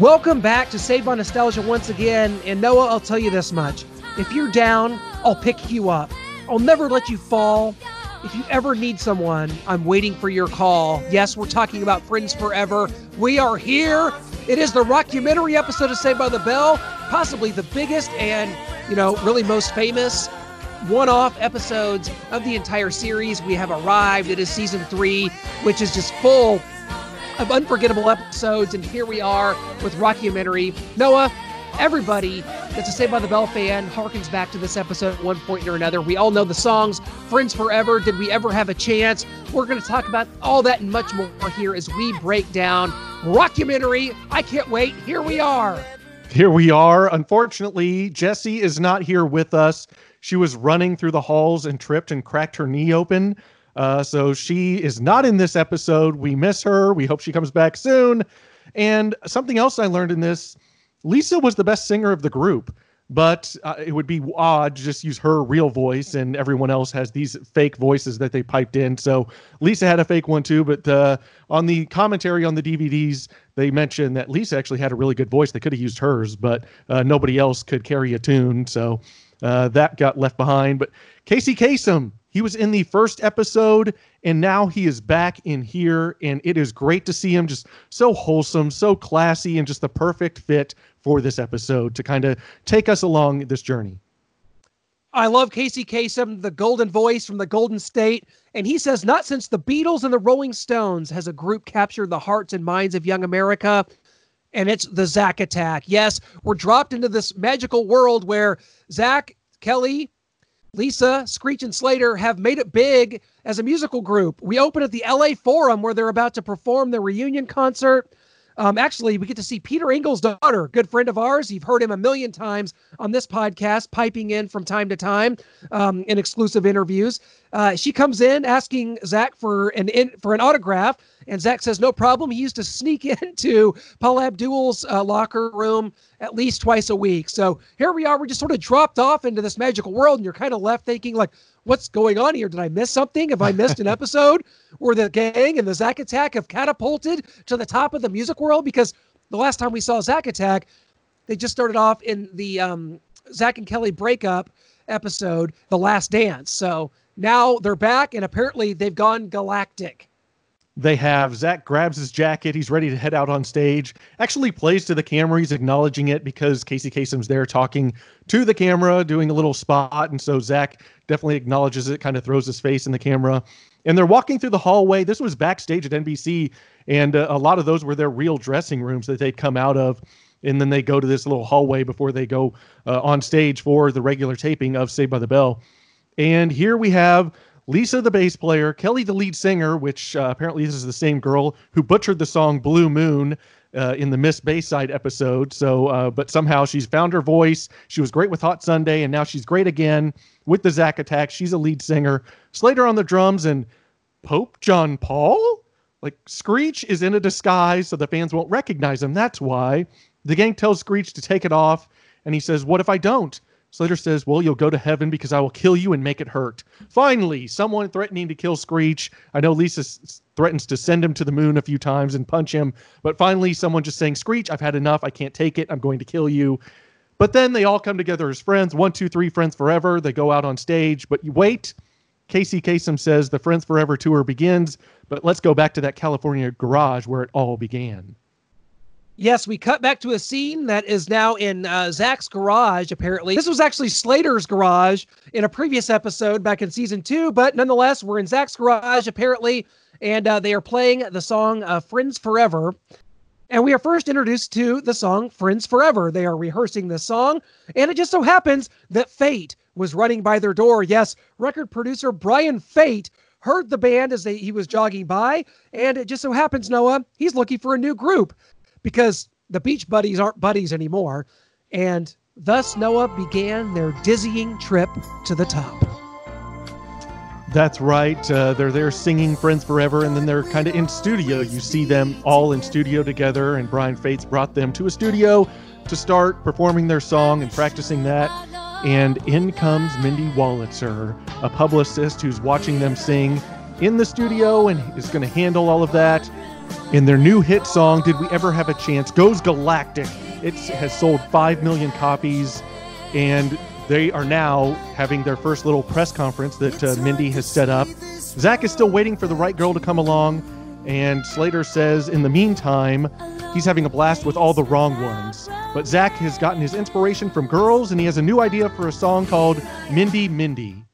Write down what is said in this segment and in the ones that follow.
Welcome back to Save by Nostalgia once again. And Noah, I'll tell you this much. If you're down, I'll pick you up. I'll never let you fall. If you ever need someone, I'm waiting for your call. Yes, we're talking about Friends Forever. We are here. It is the rockumentary episode of Saved by the Bell, possibly the biggest and, you know, really most famous one-off episodes of the entire series. We have arrived. It is season three, which is just full of unforgettable episodes, and here we are with Rockumentary. Noah, everybody that's a Saved by the Bell fan harkens back to this episode at one point or another. We all know the songs Friends Forever, Did We Ever Have a Chance? We're going to talk about all that and much more here as we break down Rockumentary. I can't wait. Here we are. Here we are. Unfortunately, Jessie is not here with us. She was running through the halls and tripped and cracked her knee open. Uh, so she is not in this episode. We miss her. We hope she comes back soon. And something else I learned in this Lisa was the best singer of the group, but uh, it would be odd to just use her real voice, and everyone else has these fake voices that they piped in. So Lisa had a fake one too, but uh, on the commentary on the DVDs, they mentioned that Lisa actually had a really good voice. They could have used hers, but uh, nobody else could carry a tune. So uh, that got left behind. But Casey Kasem, he was in the first episode, and now he is back in here, and it is great to see him just so wholesome, so classy, and just the perfect fit for this episode to kind of take us along this journey. I love Casey Kasem, the golden voice from the Golden State. And he says, not since the Beatles and the Rolling Stones has a group captured the hearts and minds of young America. And it's the Zack Attack. Yes, we're dropped into this magical world where Zach, Kelly, Lisa, Screech, and Slater have made it big as a musical group. We open at the LA Forum where they're about to perform their reunion concert. Um, actually, we get to see Peter Engel's daughter, good friend of ours. You've heard him a million times on this podcast, piping in from time to time um, in exclusive interviews. Uh, she comes in asking Zach for an in, for an autograph, and Zach says no problem. He used to sneak into Paula Abdul's uh, locker room at least twice a week. So here we are. We're just sort of dropped off into this magical world, and you're kind of left thinking like, what's going on here? Did I miss something? Have I missed an episode where the gang and the Zack Attack have catapulted to the top of the music world? Because the last time we saw Zack Attack, they just started off in the um, Zack and Kelly breakup episode, The Last Dance. So now they're back, and apparently they've gone galactic. They have Zach grabs his jacket. He's ready to head out on stage. Actually plays to the camera. He's acknowledging it because Casey Kasem's there talking to the camera, doing a little spot. And so Zach definitely acknowledges it, kind of throws his face in the camera. And they're walking through the hallway. This was backstage at NBC, and uh, a lot of those were their real dressing rooms that they'd come out of. And then they go to this little hallway before they go uh, on stage for the regular taping of Saved by the Bell. And here we have Lisa, the bass player, Kelly, the lead singer, which uh, apparently this is the same girl who butchered the song Blue Moon uh, in the Miss Bayside episode. So, uh, but somehow she's found her voice. She was great with Hot Sunday, and now she's great again with the Zack Attack. She's a lead singer. Slater on the drums, and Pope John Paul? Like, Screech is in a disguise, so the fans won't recognize him. That's why. The gang tells Screech to take it off, and he says, What if I don't? Slater says, Well, you'll go to heaven because I will kill you and make it hurt. Finally, someone threatening to kill Screech. I know Lisa s- threatens to send him to the moon a few times and punch him, but finally, someone just saying, Screech, I've had enough. I can't take it. I'm going to kill you. But then they all come together as friends one, two, three, friends forever. They go out on stage, but you wait. Casey Kasem says the Friends Forever tour begins, but let's go back to that California garage where it all began. Yes, we cut back to a scene that is now in uh, Zack's garage, apparently. This was actually Slater's garage in a previous episode back in season two, but nonetheless, we're in Zach's garage, apparently, and uh, they are playing the song uh, Friends Forever. And we are first introduced to the song Friends Forever. They are rehearsing this song, and it just so happens that Fate was running by their door. Yes, record producer Brian Fate heard the band as they, he was jogging by, and it just so happens, Noah, he's looking for a new group because the Beach Buddies aren't buddies anymore. And thus Noah began their dizzying trip to the top. That's right. Uh, they're there singing Friends Forever, and then they're kind of in studio. You see them all in studio together, and Brian Fates brought them to a studio to start performing their song and practicing that. And in comes Mindy Wallitzer, a publicist who's watching them sing in the studio and is going to handle all of that. In their new hit song, Did We Ever Have a Chance, goes galactic. It has sold 5 million copies, and they are now having their first little press conference that uh, Mindy has set up. Zach is still waiting for the right girl to come along, and Slater says in the meantime, he's having a blast with all the wrong ones. But Zach has gotten his inspiration from girls, and he has a new idea for a song called Mindy Mindy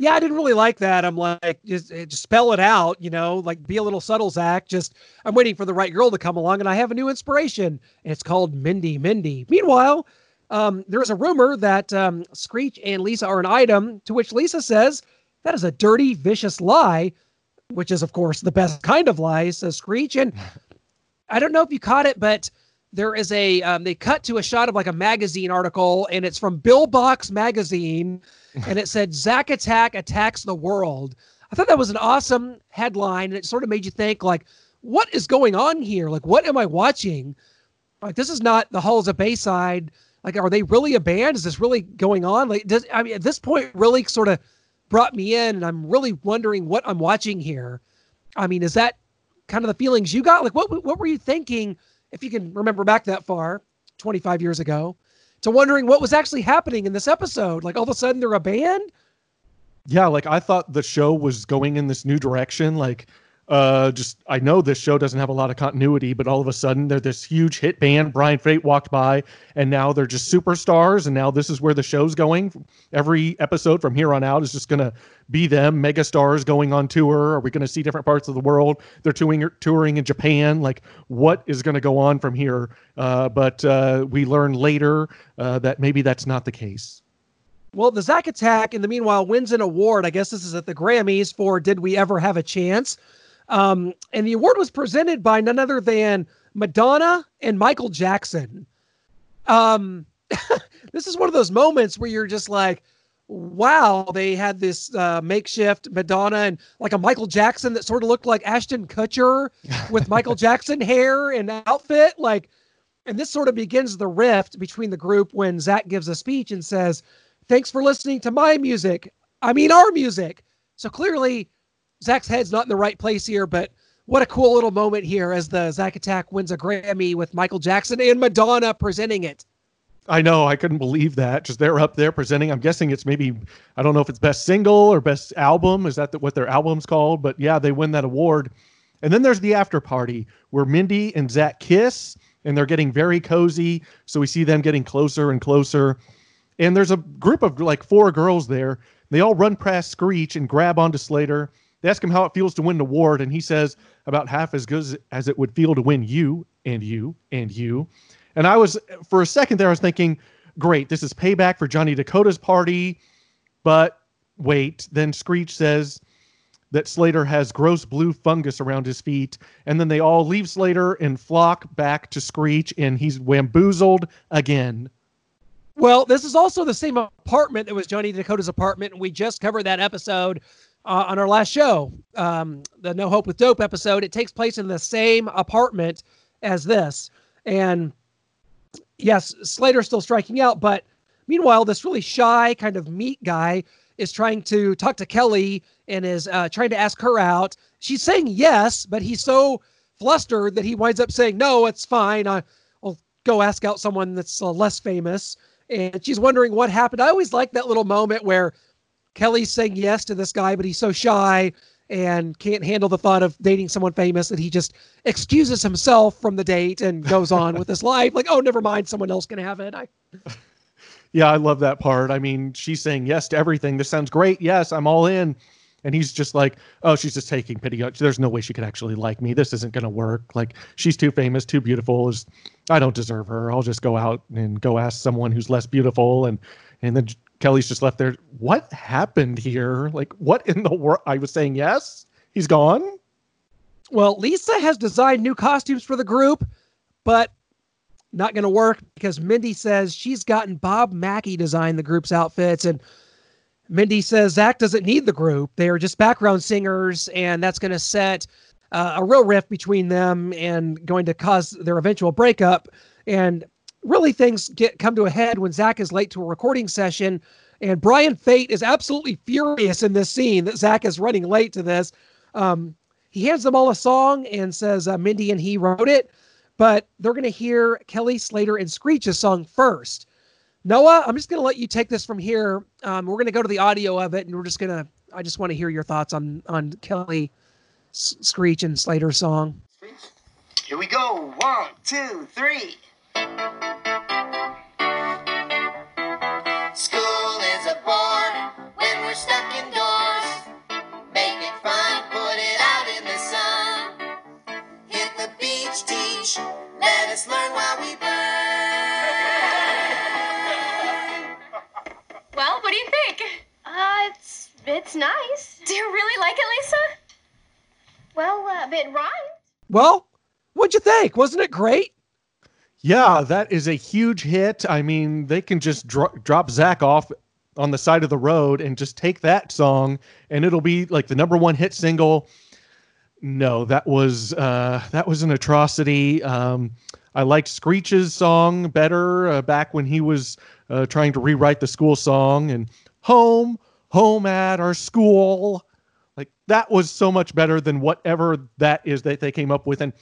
yeah, I didn't really like that. I'm like, just, eh, just spell it out, you know, like be a little subtle, Zach. Just, I'm waiting for the right girl to come along, and I have a new inspiration. And it's called Mindy Mindy. Meanwhile, um, there's a rumor that um, Screech and Lisa are an item, to which Lisa says that is a dirty, vicious lie, which is, of course, the best kind of lie, says Screech. And I don't know if you caught it, but there is a um, they cut to a shot of like a magazine article and it's from bill box magazine and it said Zack Attack attacks the world. I thought that was an awesome headline, and it sort of made you think like, what is going on here? Like, what am I watching? Like, this is not the Halls of Bayside. Like, are they really a band? Is this really going on? Like, does I mean, at this point, really sort of brought me in, and I'm really wondering what I'm watching here. I mean, is that kind of the feelings you got? Like, what what were you thinking? If you can remember back that far, 25 years ago, to wondering what was actually happening in this episode. Like all of a sudden they're a band. Yeah, like I thought the show was going in this new direction. Like uh, just I know this show doesn't have a lot of continuity, but all of a sudden they're this huge hit band. Brian Fate walked by, and now they're just superstars. And now this is where the show's going. Every episode from here on out is just gonna be them, mega stars going on tour. Are we gonna see different parts of the world? They're touring touring in Japan. Like what is gonna go on from here? Uh, but uh, we learn later uh, that maybe that's not the case. Well, the Zack Attack, in the meanwhile, wins an award. I guess this is at the Grammys for Did We Ever Have a Chance? Um, and the award was presented by none other than Madonna and Michael Jackson. Um, this is one of those moments where you're just like, wow, they had this uh, makeshift Madonna and like a Michael Jackson that sort of looked like Ashton Kutcher with Michael Jackson hair and outfit. Like, and this sort of begins the rift between the group when Zach gives a speech and says, Thanks for listening to my music. I mean, our music. So clearly, Zach's head's not in the right place here, but what a cool little moment here as the Zack Attack wins a Grammy with Michael Jackson and Madonna presenting it. I know. I couldn't believe that. Just they're up there presenting. I'm guessing it's maybe I don't know if it's best single or best album. Is that the, what their album's called? But yeah, they win that award. And then there's the after party where Mindy and Zach kiss, and they're getting very cozy. So we see them getting closer and closer. And there's a group of like four girls there. They all run past Screech and grab onto Slater. They ask him how it feels to win an award, and he says about half as good as it would feel to win you and you and you. And I was, for a second there, I was thinking, great, this is payback for Johnny Dakota's party. But wait, then Screech says that Slater has gross blue fungus around his feet. And then they all leave Slater and flock back to Screech, and he's bamboozled again. Well, this is also the same apartment that was Johnny Dakota's apartment. And we just covered that episode uh, on our last show, um, the No Hope with Dope episode. It takes place in the same apartment as this. And yes, Slater's still striking out, but meanwhile, this really shy kind of meat guy is trying to talk to Kelly and is uh, trying to ask her out. She's saying yes, but he's so flustered that he winds up saying, No, it's fine. I, will go ask out someone that's uh, less famous. And she's wondering what happened. I always like that little moment where Kelly's saying yes to this guy, but he's so shy and can't handle the thought of dating someone famous that he just excuses himself from the date and goes on with his life. Like, oh, never mind, someone else can have it. I... Yeah, I love that part. I mean, she's saying yes to everything. This sounds great. Yes, I'm all in. And he's just like, oh, she's just taking pity. On there's no way she could actually like me. This isn't going to work. Like, she's too famous, too beautiful. I don't deserve her. I'll just go out and go ask someone who's less beautiful. And and then Kelly's just left there. What happened here? Like, what in the world? I was saying yes. He's gone. Well, Lisa has designed new costumes for the group, but not going to work because Mindy says she's gotten Bob Mackie design the group's outfits. And Mindy says Zach doesn't need the group. They are just background singers, and that's going to set uh, a real rift between them and going to cause their eventual breakup. And really things get come to a head when Zach is late to a recording session, and Brian Fate is absolutely furious in this scene that Zach is running late to this. Um, he hands them all a song and says uh, Mindy and he wrote it, but they're going to hear Kelly Slater and Screech's song first. Noah, I'm just going to let you take this from here. Um, we're going to go to the audio of it, and we're just going to. I just want to hear your thoughts on on Kelly, S- Screech, and Slater's song. Here we go. One, two, three. School is a bore when we're stuck indoors. Make it fun, put it out in the sun. Hit the beach, teach. Let us learn while we burn. Well, what do you think? Uh, it's it's nice. Do you really like it, Lisa? Well, uh, a bit rhymed. Well, what'd you think? Wasn't it great? Yeah, that is a huge hit. I mean, they can just dro- drop Zach off on the side of the road and just take that song, and it'll be like the number one hit single. No, that was uh, that was an atrocity. Um, I liked Screech's song better uh, back when he was uh, trying to rewrite the school song and home, home at our school. Like that was so much better than whatever that is that they came up with. And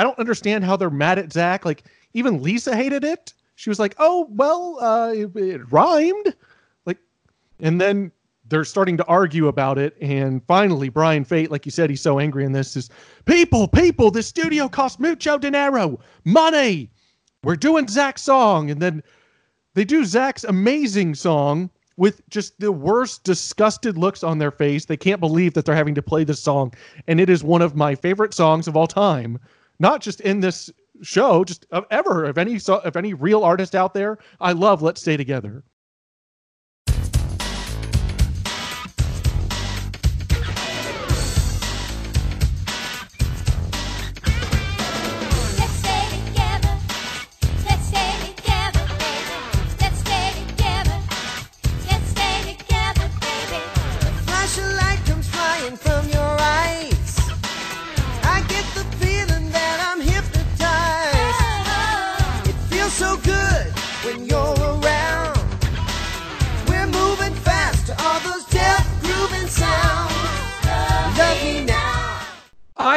I don't understand how they're mad at Zach. Like even Lisa hated it. She was like, "Oh well, uh, it, it rhymed." Like, and then they're starting to argue about it. And finally, Brian Fate, like you said, he's so angry in this is people, people. The studio cost mucho dinero, money. We're doing Zach's song, and then they do Zach's amazing song with just the worst disgusted looks on their face. They can't believe that they're having to play this song, and it is one of my favorite songs of all time. Not just in this show, just ever. of any so, if any real artist out there, I love "Let's Stay Together."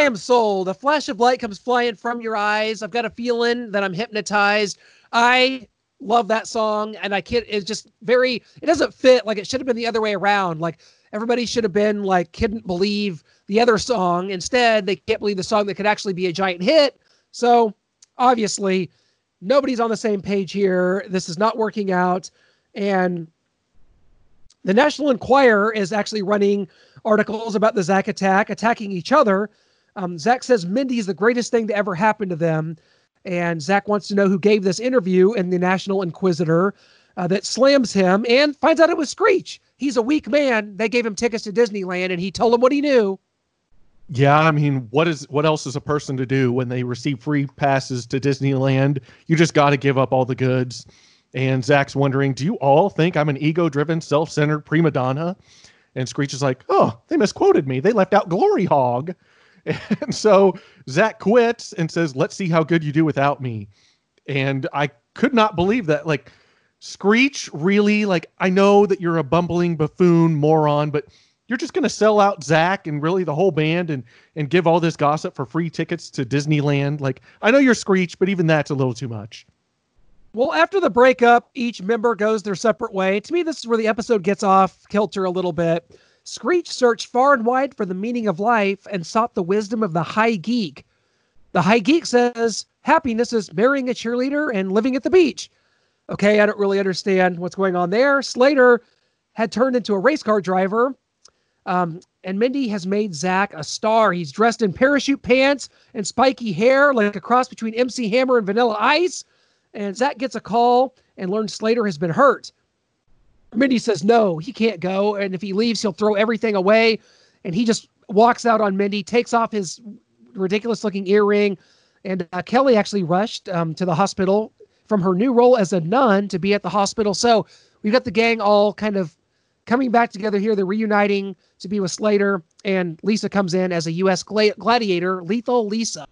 Am sold. A flash of light comes flying from your eyes. I've got a feeling that I'm hypnotized. I love that song, and I can't. It's just very. It doesn't fit. Like it should have been the other way around. Like everybody should have been like couldn't believe the other song. Instead, they can't believe the song that could actually be a giant hit. So obviously, nobody's on the same page here. This is not working out, and the National Enquirer is actually running articles about the Zack Attack, attacking each other. Um, Zach says Mindy is the greatest thing to ever happen to them. And Zach wants to know who gave this interview in the National Inquisitor uh, that slams him and finds out it was Screech. He's a weak man. They gave him tickets to Disneyland and he told him what he knew. Yeah, I mean, what is what else is a person to do when they receive free passes to Disneyland? You just got to give up all the goods. And Zach's wondering, do you all think I'm an ego-driven, self-centered prima donna? And Screech is like, oh, they misquoted me. They left out Glory Hog. And so Zach quits and says, let's see how good you do without me. And I could not believe that. Like, Screech really, like, I know that you're a bumbling buffoon moron, but you're just going to sell out Zach and really the whole band and and give all this gossip for free tickets to Disneyland. Like, I know you're Screech, but even that's a little too much. Well, after the breakup, each member goes their separate way. To me, this is where the episode gets off kilter a little bit. Screech searched far and wide for the meaning of life and sought the wisdom of the high geek. The high geek says happiness is marrying a cheerleader and living at the beach. Okay, I don't really understand what's going on there. Slater had turned into a race car driver. Um, and Mindy has made Zach a star. He's dressed in parachute pants and spiky hair, like a cross between MC Hammer and Vanilla Ice. And Zach gets a call and learns Slater has been hurt. Mindy says no, he can't go. And if he leaves, he'll throw everything away. And he just walks out on Mindy, takes off his ridiculous looking earring. And uh, Kelly actually rushed um, to the hospital from her new role as a nun to be at the hospital. So we've got the gang all kind of coming back together here. They're reuniting to be with Slater. And Lisa comes in as a U.S. gla- gladiator, Lethal Lisa.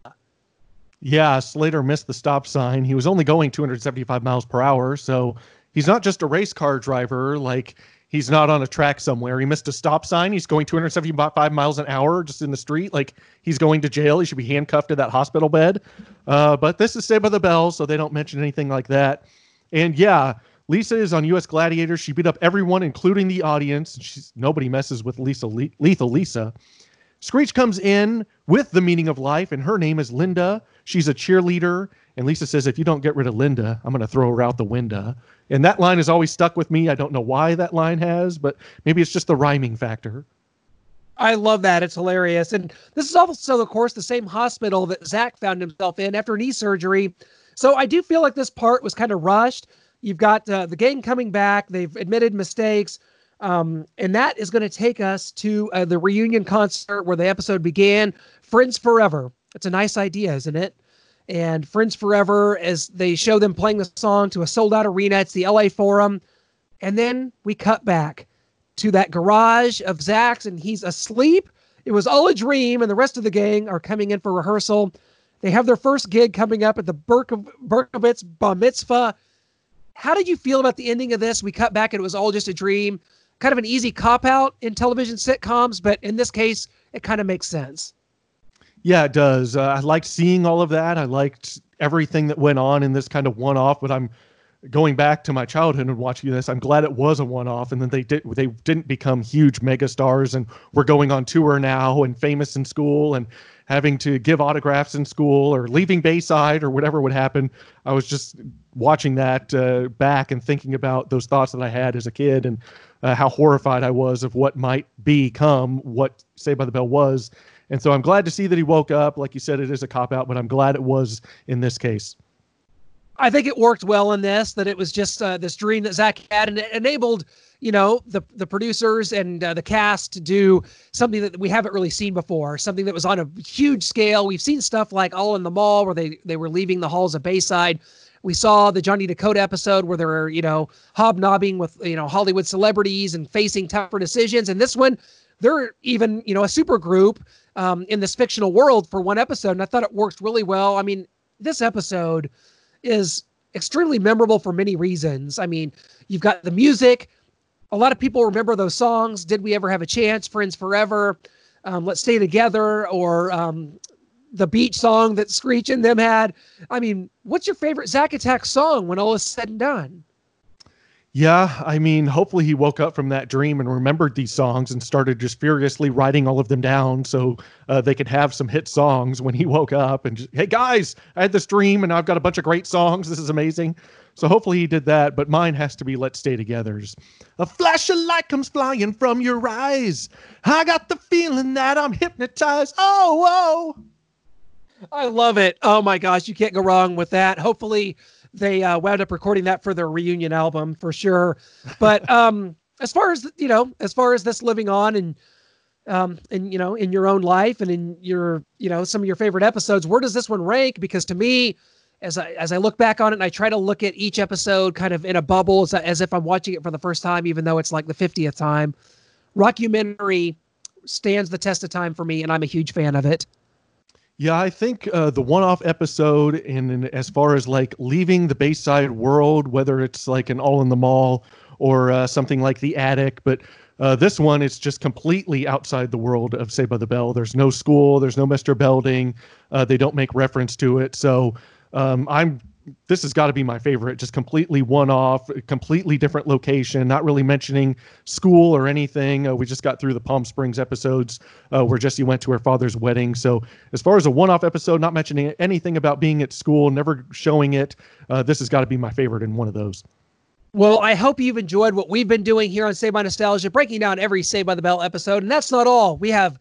Yeah, Slater missed the stop sign. He was only going 275 miles per hour, so he's not just a race car driver. Like he's not on a track somewhere. He missed a stop sign. He's going 275 miles an hour just in the street. Like he's going to jail. He should be handcuffed to that hospital bed. Uh, but this is Saved by the Bell, so they don't mention anything like that. And yeah, Lisa is on U.S. Gladiator. She beat up everyone, including the audience. She's nobody messes with Lisa Le- Lethal Lisa. Screech comes in with the meaning of life, and her name is Linda. She's a cheerleader. And Lisa says, if you don't get rid of Linda, I'm going to throw her out the window. And that line has always stuck with me. I don't know why that line has, but maybe it's just the rhyming factor. I love that. It's hilarious. And this is also, of course, the same hospital that Zach found himself in after knee surgery. So I do feel like this part was kind of rushed. You've got uh, the gang coming back, they've admitted mistakes. Um, and that is going to take us to uh, the reunion concert where the episode began Friends Forever. It's a nice idea, isn't it? And Friends Forever, as they show them playing the song to a sold out arena, it's the LA Forum. And then we cut back to that garage of Zach's, and he's asleep. It was all a dream, and the rest of the gang are coming in for rehearsal. They have their first gig coming up at the Berkov- Berkovitz Bar Mitzvah. How did you feel about the ending of this? We cut back and it was all just a dream. Kind of an easy cop out in television sitcoms, but in this case, it kind of makes sense. Yeah, it does. Uh, I liked seeing all of that. I liked everything that went on in this kind of one off, but I'm going back to my childhood and watching this. I'm glad it was a one off and then they did they didn't become huge megastars and we're going on tour now and famous in school and having to give autographs in school or leaving Bayside or whatever would happen. I was just watching that uh, back and thinking about those thoughts that I had as a kid and uh, how horrified I was of what might become what Saved by the Bell was. And so I'm glad to see that he woke up. Like you said, it is a cop out, but I'm glad it was in this case. I think it worked well in this. That it was just uh, this dream that Zach had, and it enabled you know the the producers and uh, the cast to do something that we haven't really seen before. Something that was on a huge scale. We've seen stuff like All in the Mall, where they they were leaving the halls of Bayside. We saw the Johnny Dakota episode where they were you know hobnobbing with you know Hollywood celebrities and facing tougher decisions. And this one, they're even you know a super group um, in this fictional world for one episode, and I thought it worked really well. I mean, this episode is extremely memorable for many reasons. I mean, you've got the music. A lot of people remember those songs. Did we ever have a chance? Friends Forever, um, Let's Stay Together, or um, the beach song that Screech and them had. I mean, what's your favorite Zack Attack song when all is said and done? Yeah, I mean, hopefully he woke up from that dream and remembered these songs and started just furiously writing all of them down so uh, they could have some hit songs when he woke up and just, hey guys, I had this dream and I've got a bunch of great songs. This is amazing. So hopefully he did that, but mine has to be Let's Stay Together's. A flash of light comes flying from your eyes. I got the feeling that I'm hypnotized. Oh, whoa. I love it. Oh my gosh, you can't go wrong with that. Hopefully, they uh, wound up recording that for their reunion album for sure. But um, as far as you know, as far as this living on and um, and you know, in your own life and in your you know some of your favorite episodes, where does this one rank? Because to me, as I as I look back on it and I try to look at each episode kind of in a bubble as, as if I'm watching it for the first time, even though it's like the 50th time. Rockumentary stands the test of time for me, and I'm a huge fan of it. Yeah, I think uh, the one-off episode, and, as far as like leaving the Bayside world, whether it's like an All in the Mall or uh, something like the Attic, but uh, this one is just completely outside the world of Saved by the Bell. There's no school, there's no Mr. Belding. Uh, they don't make reference to it, so um, I'm this has got to be my favorite. Just completely one off, completely different location, not really mentioning school or anything. Uh, we just got through the Palm Springs episodes uh, where Jessie went to her father's wedding. So, as far as a one off episode, not mentioning anything about being at school, never showing it, uh, this has got to be my favorite in one of those. Well, I hope you've enjoyed what we've been doing here on Save by Nostalgia, breaking down every Saved by the Bell episode. And that's not all. We have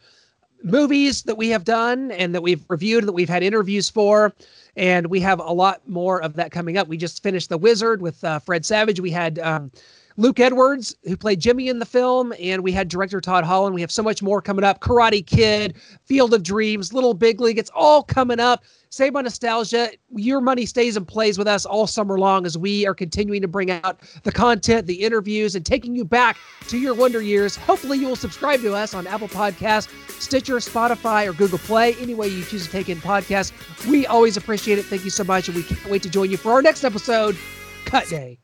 movies that we have done and that we've reviewed, that we've had interviews for. And we have a lot more of that coming up. We just finished The Wizard with uh, Fred Savage. We had um, Luke Edwards, who played Jimmy in the film, and we had director Todd Holland. We have so much more coming up Karate Kid, Field of Dreams, Little Big League. It's all coming up. Save by Nostalgia. Your money stays and plays with us all summer long as we are continuing to bring out the content, the interviews, and taking you back to your wonder years. Hopefully, you will subscribe to us on Apple Podcasts, Stitcher, Spotify, or Google Play. Any way you choose to take in podcasts, we always appreciate it. Thank you so much, and we can't wait to join you for our next episode, Cut Day.